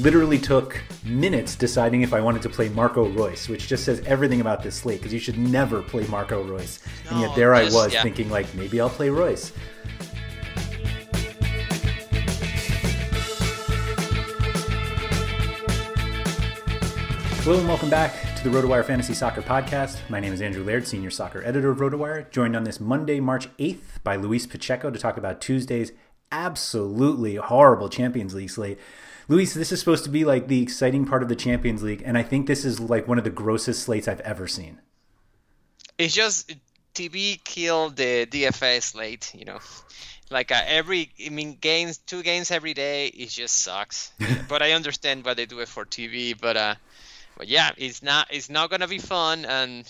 Literally took minutes deciding if I wanted to play Marco Reus, which just says everything about this slate because you should never play Marco Reus. And yet there I was yeah. thinking like maybe I'll play Reus. Hello and welcome back to the RotoWire Fantasy Soccer Podcast. My name is Andrew Laird, Senior Soccer Editor of RotoWire, joined on this Monday, March 8th by Luis Pacheco to talk about Tuesday's absolutely horrible Champions League slate. Luis, this is supposed to be like the exciting part of the Champions League, and I think this is like one of the grossest slates I've ever seen. It's just TV killed the DFS slate, you know. Like uh, every, I mean, games, two games every day, it just sucks. but I understand why they do it for TV. But uh, but yeah, it's not, it's not gonna be fun, and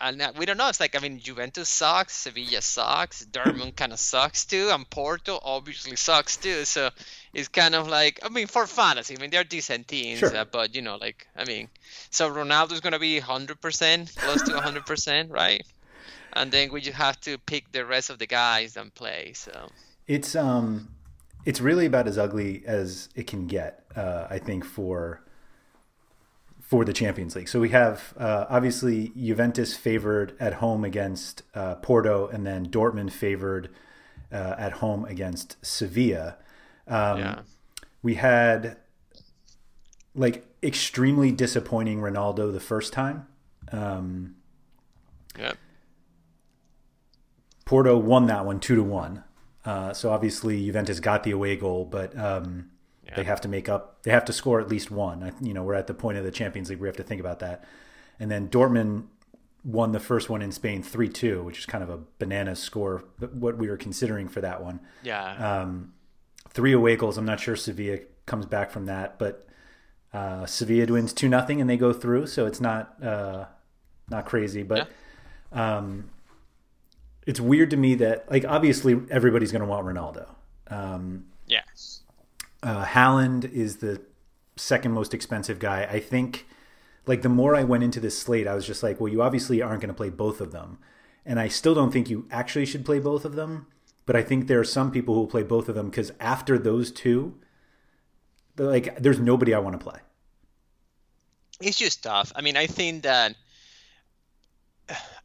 and uh, we don't know. It's like I mean, Juventus sucks, Sevilla sucks, Dortmund kind of sucks too, and Porto obviously sucks too. So it's kind of like I mean, for fantasy, I mean they're decent teams, Sure. uh, but you know, like I mean, so Ronaldo's gonna be 100%, close to 100%, right? And then we just have to pick the rest of the guys and play. So It's um, it's really about as ugly as it can get. Uh, I think for for the Champions League. So we have uh, obviously Juventus favored at home against uh, Porto, and then Dortmund favored uh, at home against Sevilla. Um, yeah, We had like extremely disappointing Ronaldo the first time. Um, yeah, Porto won that one two to one. Uh, so obviously Juventus got the away goal, but um, they have to make up. They have to score at least one. I- You know, we're at the point of the Champions League we have to think about that. And then Dortmund won the first one in Spain three two, which is kind of a banana score. But what we were considering for that one, yeah. um, three away goals. I'm not sure Sevilla comes back from that, but uh, Sevilla wins two nothing and they go through. So it's not uh, not crazy, but um, it's weird to me that like obviously everybody's going to want Ronaldo. Um, yeah. uh, Haaland is the second most expensive guy. I think, like, the more I went into this slate, I was just like, well, you obviously aren't going to play both of them. And I still don't think you actually should play both of them. But I think there are some people who will play both of them because after those two, like, there's nobody I want to play. it's just tough. I mean, I think that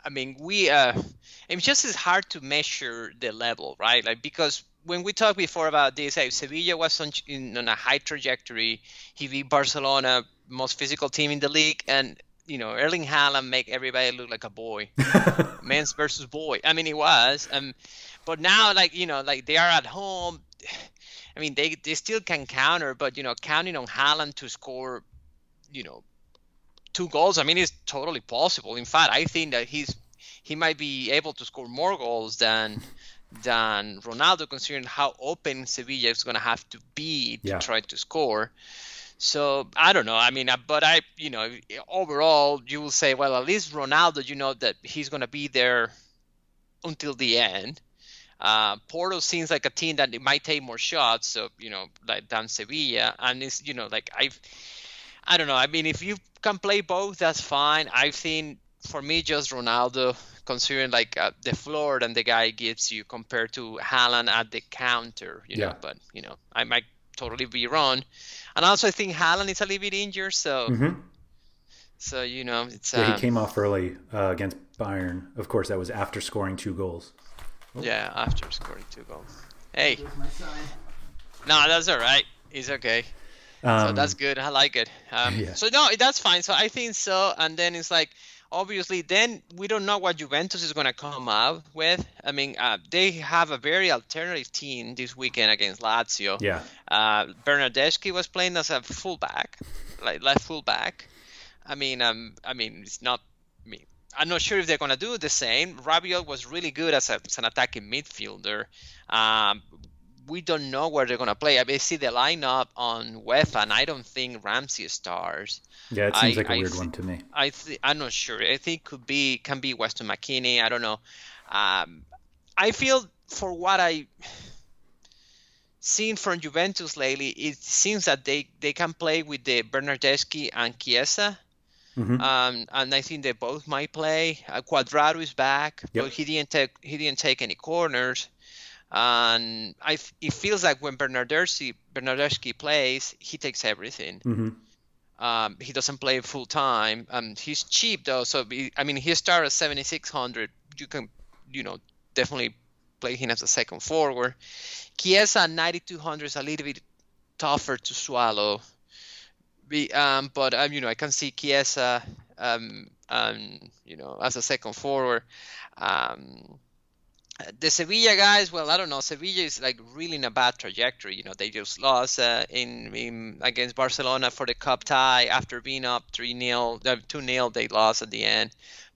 I mean, we uh, it's just it's hard to measure the level, right? Like because when we talked before about this, hey, Sevilla was on, in, on a high trajectory. He beat Barcelona, most physical team in the league, and you know Erling Haaland make everybody look like a boy, men's versus boy. I mean, he was. Um, but now, like you know, like they are at home. I mean, they they still can counter, but you know, counting on Haaland to score, you know, two goals. I mean, it's totally possible. In fact, I think that he's he might be able to score more goals than than Ronaldo, considering how open Sevilla is going to have to be to Yeah. try to score. So I don't know. I mean, uh, but I, you know, overall, you will say, well, at least Ronaldo, you know that he's going to be there until the end. Uh, Porto seems like a team that it might take more shots, so you know, like than Sevilla, and it's you know, like I, I don't know. I mean, if you can play both, that's fine. I've seen, for me, just Ronaldo, considering like uh, the floor that the guy gives you compared to Haaland at the counter, you Yeah. know. But you know, I might totally be wrong. And also, I think Haaland is a little bit injured, so Mhm. so you know, it's Yeah, um, he came off early uh, against Bayern. Of course, that was after scoring two goals. Yeah after scoring two goals. Hey, no, that's all right. He's okay. Um, so that's good. I like it. Um, Yeah. So no, that's fine. So I think so. And then it's like, obviously, then we don't know what Juventus is going to come out with. I mean, uh, they have a very alternative team this weekend against Lazio. yeah, Uh, Bernardeschi was playing as a fullback, like left fullback. I mean, um, I mean, it's not. I'm not sure if they're gonna do the same. Rabiot was really good as, a, as an attacking midfielder. Um, we don't know where they're gonna play. I mean, see the lineup on UEFA, and I don't think Ramsey stars. yeah. It seems I- like a I weird thi- one to me. I th- I'm not sure. I think could be can be Weston McKennie. I don't know. Um, I feel for what I seen from Juventus lately, it seems that they, they can play with the Bernardeschi and Chiesa. Mhm. Um, and I think they both might play. Uh, Cuadrado is back, Yep. but he didn't take he didn't take any corners. And I it feels like when Bernardeschi Bernardeschi plays, he takes everything. hmm Um, he doesn't play full time. Um, he's cheap though, so be, I mean he started at 7600. You can, you know, definitely play him as a second forward. Chiesa 9200 is a little bit tougher to swallow. Be, um, but um, you know I can see Chiesa, um, um, you know, as a second forward. Um, the Sevilla guys, well, I don't know. Sevilla is like really in a bad trajectory. You know, they just lost uh, in, in against Barcelona for the cup tie after being up three 0 uh, two 0 They lost at the end,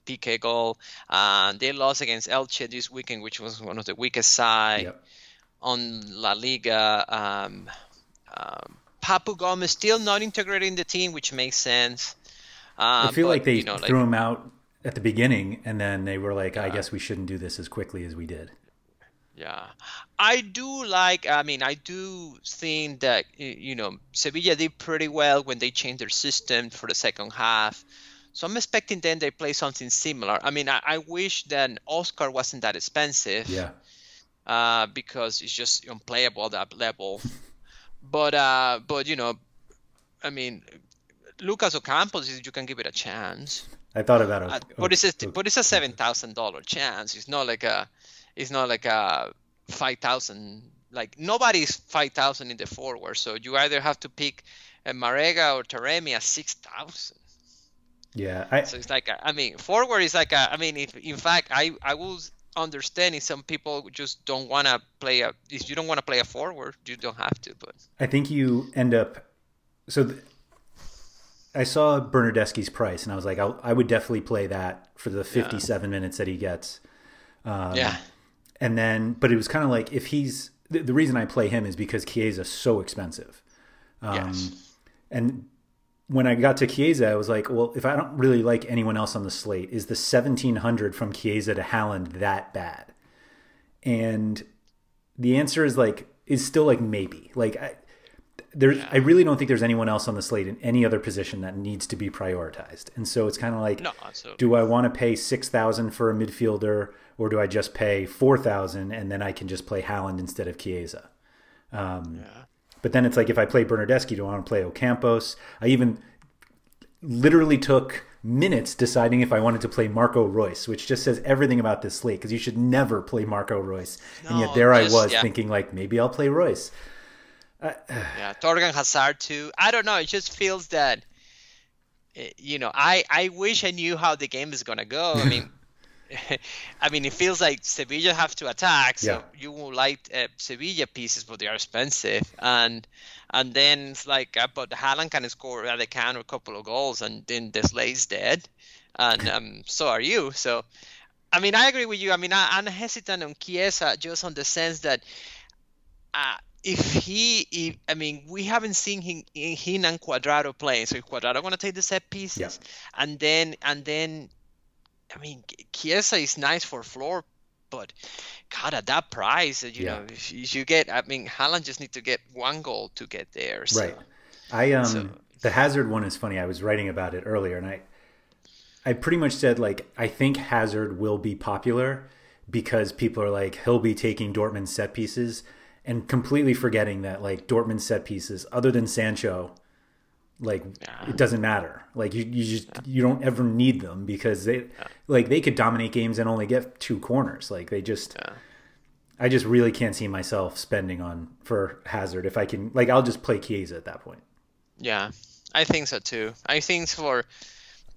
PK goal. Uh, they lost against Elche this weekend, which was one of the weakest side Yep. on La Liga. Um, um, Papu Gomez still not integrated in the team, which makes sense. Uh, I feel but, like they you know, like, threw him out at the beginning, and then they were like, "I guess we shouldn't do this as quickly as we did." Yeah, I do like. I mean, I do think that you know Sevilla did pretty well when they changed their system for the second half. So I'm expecting then they play something similar. I mean, I, I wish that Oscar wasn't that expensive. Yeah, Uh, because it's just unplayable at that level. but uh, but you know, I mean, Lucas Ocampos, you can give it a chance. I thought about it. Uh, but it's a but it's a seven thousand dollar chance. It's not like a it's not like a five thousand. Like nobody's five thousand in the forward, so you either have to pick a Marega or Taremi at six thousand. yeah, I, So it's like a, I mean, forward is like a, I mean, if in fact I I will understand if some people just don't want to play a if you don't want to play a forward, you don't have to. But I think you end up. So th- I saw Bernardeschi's price, and I was like, I'll, I would definitely play that for the 57 minutes that he gets. Um, yeah, And then, but it was kind of like if he's the, the reason I play him is because Chiesa's so expensive. Um, yes, And when I got to Chiesa, I was like, well, if I don't really like anyone else on the slate, is the 1700 from Chiesa to Haaland that bad? And the answer is like, is still like maybe. Like, I, there, I really don't think there's anyone else on the slate in any other position that needs to be prioritized. And so it's kind of like, no, do I want to pay 6000 for a midfielder or do I just pay 4000 and then I can just play Haaland instead of Chiesa? Um, But then it's like if I play Bernardeschi, do I want to play Ocampos? I even literally took minutes deciding if I wanted to play Marco Reus, which just says everything about this slate because you should never play Marco Reus. and yet there I was yeah. thinking like maybe I'll play Reus. Yeah, Torgan Hazard too. I don't know. It just feels that, eh, you know, I I wish I knew how the game is gonna go. I mean, I mean, it feels like Sevilla have to attack, so Yeah. you will like uh, Sevilla pieces, but they are expensive, and and then it's like, uh, but the Haaland can score at the counter a couple of goals, and then the slate's dead, and um, so are you. So, I mean, I agree with you. I mean, I, I'm hesitant on Chiesa just on the sense that uh, if he, if, I mean, we haven't seen him, him and Cuadrado playing. So if Cuadrado gonna take the set pieces, Yeah. and then and then, I mean, Chiesa is nice for floor, but God, at that price, you Yeah. know, if, you get, I mean, Haaland just need to get one goal to get there. So. Right. I um So- the Hazard one is funny. I was writing about it earlier, and I I pretty much said like I think Hazard will be popular because people are like he'll be taking Dortmund set pieces and completely forgetting that like Dortmund set pieces other than Sancho like Yeah. it doesn't matter like you, you just you don't ever need them because they like they could dominate games and only get two corners like they just I just really can't see myself spending on for Hazard if I can like I'll just play Chiesa at that point Yeah, I think so too. I think for,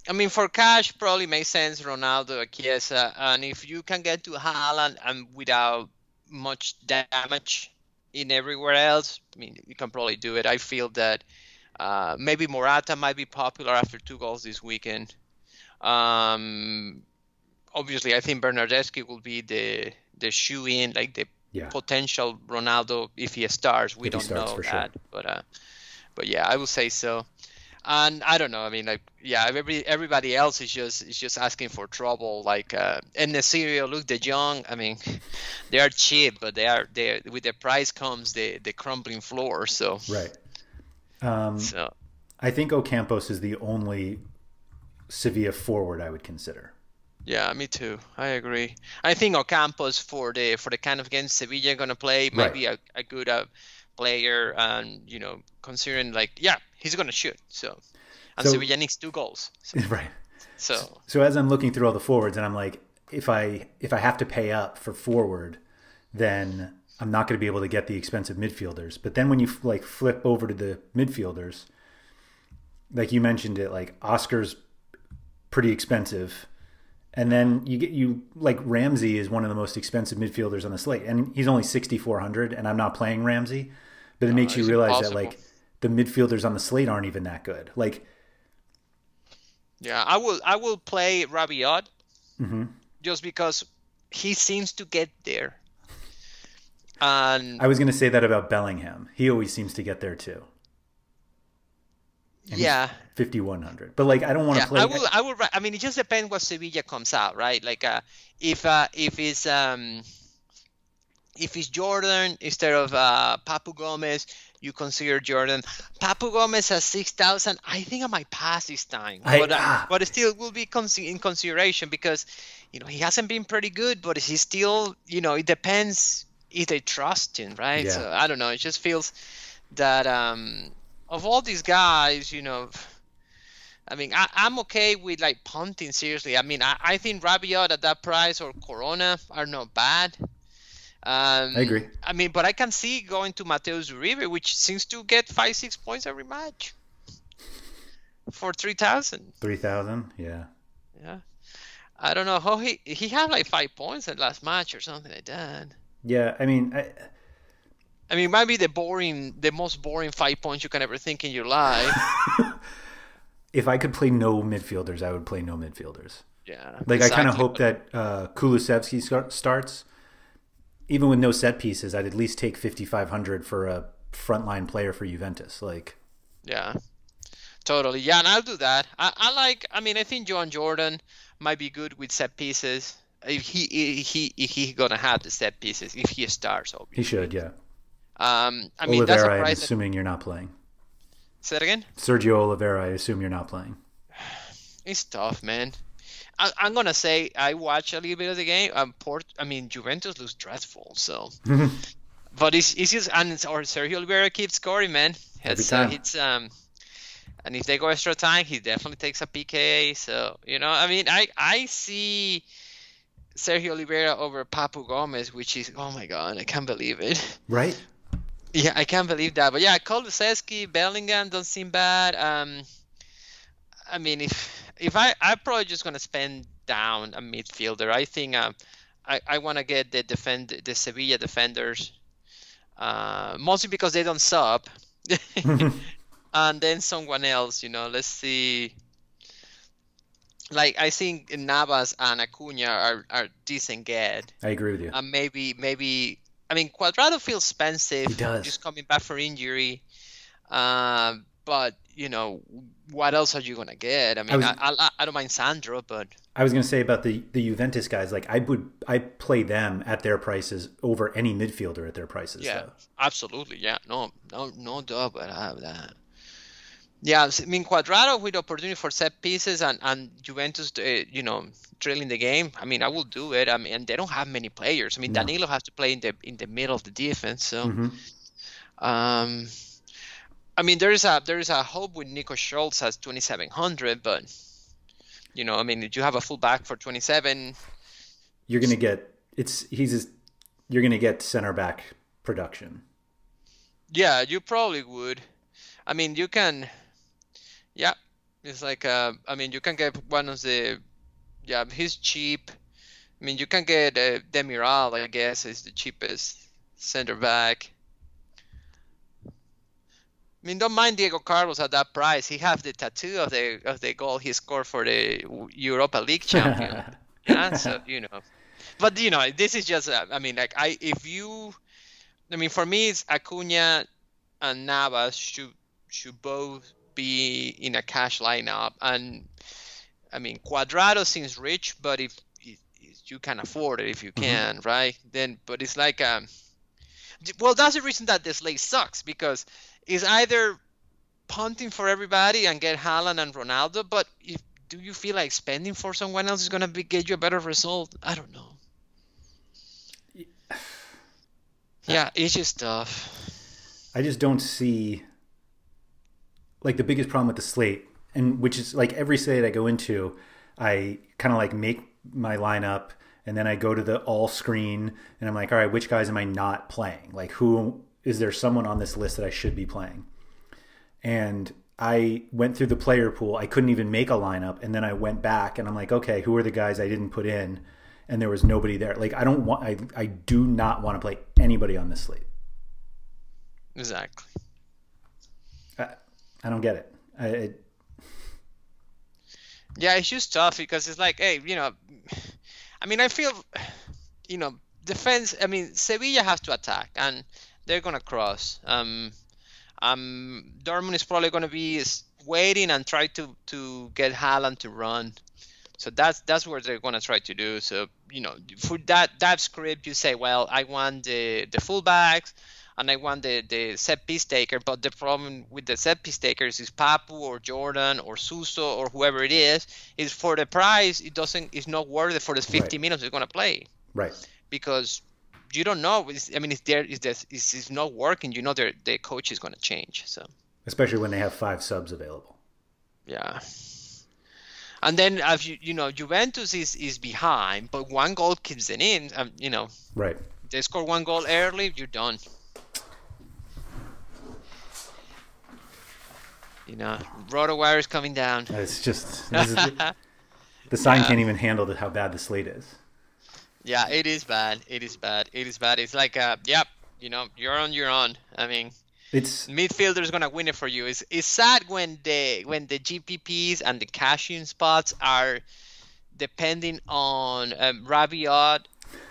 I mean, for cash probably makes sense. Ronaldo, Chiesa, and if you can get to Haaland and without much damage in everywhere else, I mean, you can probably do it. I feel that uh, maybe Morata might be popular after two goals this weekend. Um, obviously, I think Bernardeschi will be the the shoe in, like the yeah potential Ronaldo if he starts. We If don't starts, know for sure. that, but uh, but yeah, I would say so. And I don't know. I mean, like, yeah, every everybody else is just is just asking for trouble. Like, uh, in the serial, Luuk, De Jong. I mean, they are cheap, but they are they with the price comes the the crumbling floor. So right um so I think Ocampos is the only Sevilla forward I would consider. yeah, me too. I agree. I think Ocampos for the for the kind of game Sevilla gonna play might Right. be a, a good uh, player, and you know, considering like yeah, he's gonna shoot. So and So- Sevilla needs two goals. So, right. so So as I'm looking through all the forwards and I'm like if I if I have to pay up for forward then I'm not going to be able to get the expensive midfielders. But then when you like flip over to the midfielders like you mentioned it like Oscar's pretty expensive. And then you get you like Ramsey is one of the most expensive midfielders on the slate, and he's only sixty four hundred. And I'm not playing Ramsey, but it makes you realize impossible. that like the midfielders on the slate aren't even that good. Like yeah, I will I will play Rabiot Mm-hmm. just because he seems to get there. I was going to say that about Bellingham. He always seems to get there too. And yeah, 5100. But like I don't want to yeah, play I will. I will. I mean, it just depends what Sevilla comes out, right? Like, uh, if uh, if it's um, if it's Jordan instead of uh, Papu Gomez, you consider Jordan. Papu Gomez has six thousand. I think I might pass this time, I- but uh, ah. but it still will be con- in consideration because you know he hasn't been pretty good, but he's still you know it depends if they trust him, right? Yeah. So I don't know. It just feels that um, of all these guys, you know. I mean, I, I'm okay with like punting seriously. I mean, I, I think Rabiot at that price or Corona are not bad. Um, I agree. I mean, but I can see going to Mateus Uribe, which seems to get five, six points every match for three thousand. 3000. Yeah. Yeah, I don't know how he he had like five points at last match or something like that. Yeah, I mean I, I mean, it might be the boring, the most boring five points you can ever think in your life. if I could play no midfielders, I would play no midfielders. Yeah, Like I kind of hope that uh, Kulusevski starts, even with no set pieces. I'd at least take fifty five hundred for a frontline player for Juventus. Like Yeah, totally. Yeah, and I'll do that. I, I like. I mean, I think John Jordan might be good with set pieces. If he if he if he gonna have the set pieces if he starts. Obviously. he should, yeah. Um, I mean that's a Oliveira, I'm price. That, assuming you're not playing. say that again. Sergio Oliveira, I assume you're not playing. It's tough, man. I, I'm gonna say I watch a little bit of the game. Um, Port. I mean, Juventus looks dreadful. So, but it's, it's just and it's, or Sergio Oliveira keeps scoring, man. It's, uh, it's um, and if they go extra time, he definitely takes a PKA. So you know, I mean, I I see Sergio Oliveira over Papu Gomez, which is oh my god, I can't believe it. Right. Yeah, I can't believe that. But yeah, Kulusevski, Bellingham don't seem bad. Um, I mean, if if I I'm probably just gonna spend down a midfielder. I think uh, I I want to get the defend the Sevilla defenders, uh, mostly because they don't sub, and then someone else. You know, let's see. Like I think Navas and Acuna are, are decent get. I agree with you. And maybe maybe I mean Cuadrado feels expensive. He does. Just coming back for injury. Uh, but you know what else are you gonna get? I mean, I, was- I, I, I don't mind Sandro, but I was going to say about the the Juventus guys. Like I would, I play them at their prices over any midfielder at their prices. yeah, though. absolutely, yeah, no, no, no doubt about that. Yeah, I mean Cuadrado with opportunity for set pieces and and Juventus, uh, you know, drilling the game. I mean, I will do it. I mean, and they don't have many players. I mean, No. Danilo has to play in the in the middle of the defense, so. Mhm. Um, I mean, there is a there is a hope with Nico Schulz as 2700, but you know, I mean, if you have a fullback for 27, You're to get it's he's you're going to get center back production. yeah, you probably would. I mean, you can, yeah, it's like uh, I mean, you can get one of the, yeah, he's cheap. I mean, you can get uh, Demiral, I guess, is the cheapest center back. I mean, don't mind Diego Carlos at that price. He has the tattoo of the of the goal he scored for the Europa League champion. yeah, so you know, but you know, this is just. uh, I mean, like I, if you, I mean, for me, it's Acuna and Navas should should both be in a cash lineup, and I mean, Cuadrado seems rich, but if, if, you can afford it, if you can, right? Then, but it's like um, well, that's the reason that this slate sucks because it's either punting for everybody and get Haaland and Ronaldo, but if do you feel like spending for someone else is gonna be, get you a better result? I don't know. Yeah, it's just tough. I just don't see like the biggest problem with the slate, and which is like every slate I go into, I kind of like make my lineup and then I go to the all screen and I'm like, all right, which guys am I not playing? Like, who is there someone on this list that I should be playing? And I went through the player pool. I couldn't even make a lineup, and then I went back and I'm like, okay, who are the guys I didn't put in? And there was nobody there. Like, I don't want, I, I do not want to play anybody on this slate. Exactly. I, don't get it. I, it Yeah, it's just tough because it's like, hey, you know, I mean, I feel, you know, defense. I mean, Sevilla has to attack, and they're gonna cross. Um, um, Dortmund is probably gonna be waiting and try to to get Haaland to run. So that's that's what they're gonna try to do. So you know, for that that script, you say, well, I want the the fullbacks. And I want the, the set piece taker, but the problem with the set piece takers is Papu or Jordan or Suso or whoever it is, is for the price it doesn't it's not worth it for the 50 Right. minutes it's gonna play right. because you don't know. It's, I mean, if there is this is it's not working, you know, the the coach is gonna change. So Especially when they have five subs available. yeah. And then, as you you know, Juventus is is behind, but one goal keeps them in. Um, you know, Right. they score one goal early, you're done. You know, RotoWire is coming down. It's just this is, the sign can't even handle the, how bad the slate is. Yeah, it is bad. It is bad. It is bad. It's like, uh, yep, you know, you're on your own. I mean, It's midfielder's gonna win it for you. It's it's sad when the when the GPPs and the cash-in spots are depending on um, Rabiot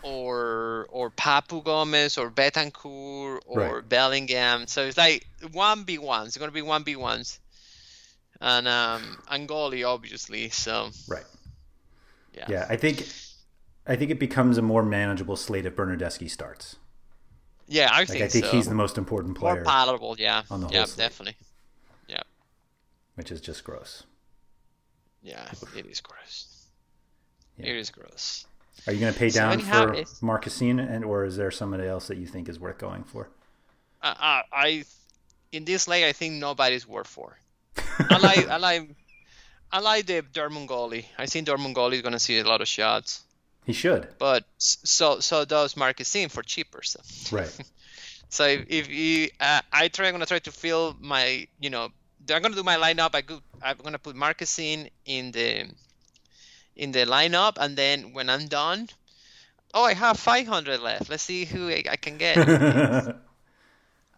or or Papu Gomez or Bentancur or Right. Bellingham. So it's like one v ones. It's gonna be one v ones, and um Angoli obviously. So right. yeah. Yeah, I think I think it becomes a more manageable slate if Bernardeschi starts. Yeah, I Like think, I think so. he's the most important player. more palatable. Yeah, on the whole yeah, slate. definitely. Yeah, which is just gross. yeah, it is gross. Yeah. It is gross. Are you going to pay down anyhow, for it's- Marchesín, and or is there somebody else that you think is worth going for? I, I, I in this league, I think nobody's worth for. I like I like I like the Dortmund goalie. I think Dortmund goalie is gonna see a lot of shots. He should. But so so does Marchesín for cheaper. So. Right. so if, if you, uh, I try, I'm gonna try to fill my, you know, I'm gonna do my lineup. I go, I'm gonna put Marchesín in the in the lineup, and then when I'm done, oh, I have 500 left. Let's see who I, I can get.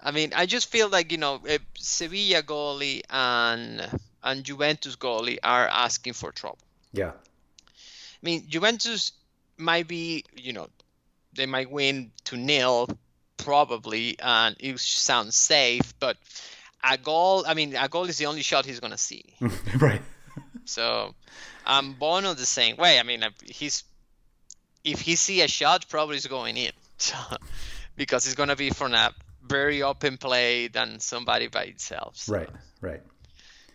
I mean, I just feel like you know, Sevilla goalie and and Juventus goalie are asking for trouble. Yeah. I mean, Juventus might be, you know, they might win to nil probably, and it sounds safe, but a goal, I mean, a goal is the only shot he's going to see. right. So, um, Bono the same way. I mean, he's if he see a shot, probably is going in, so, because it's going to be from a very open play than somebody by itself. So. Right. Right.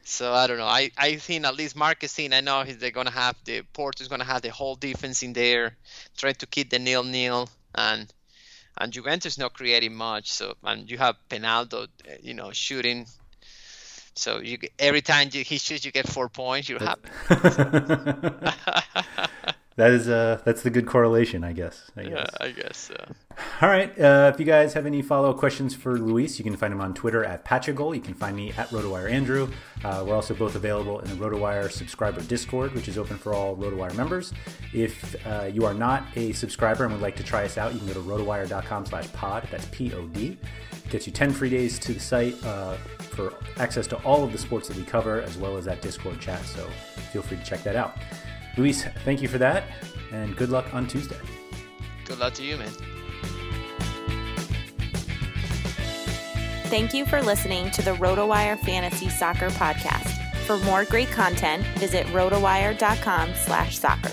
So I don't know. I, I think at least Marchesín, I know they're gonna have the Porto's gonna have the whole defense in there, trying to keep the nil nil, and and Juventus not creating much. So and you have Penaldo, you know, shooting. So you every time you, he shoots, you get four points. You're happy. that is uh that's the good correlation, I guess. I guess. Yeah, I guess so. All right. Uh, if you guys have any follow up questions for Luis, you can find him on Twitter at Patchagol. You can find me at RotoWire Andrew. Uh, we're also both available in the RotoWire subscriber Discord, which is open for all RotoWire members. If uh, you are not a subscriber and would like to try us out, you can go to rotowire.com slash pod. That's P O D. Gets you 10 free days to the site uh, for access to all of the sports that we cover, as well as that Discord chat. So feel free to check that out. Luis, thank you for that, and good luck on Tuesday. Good luck to you, man. Thank you for listening to the RotoWire Fantasy Soccer Podcast. For more great content, visit rotowire.com slash soccer.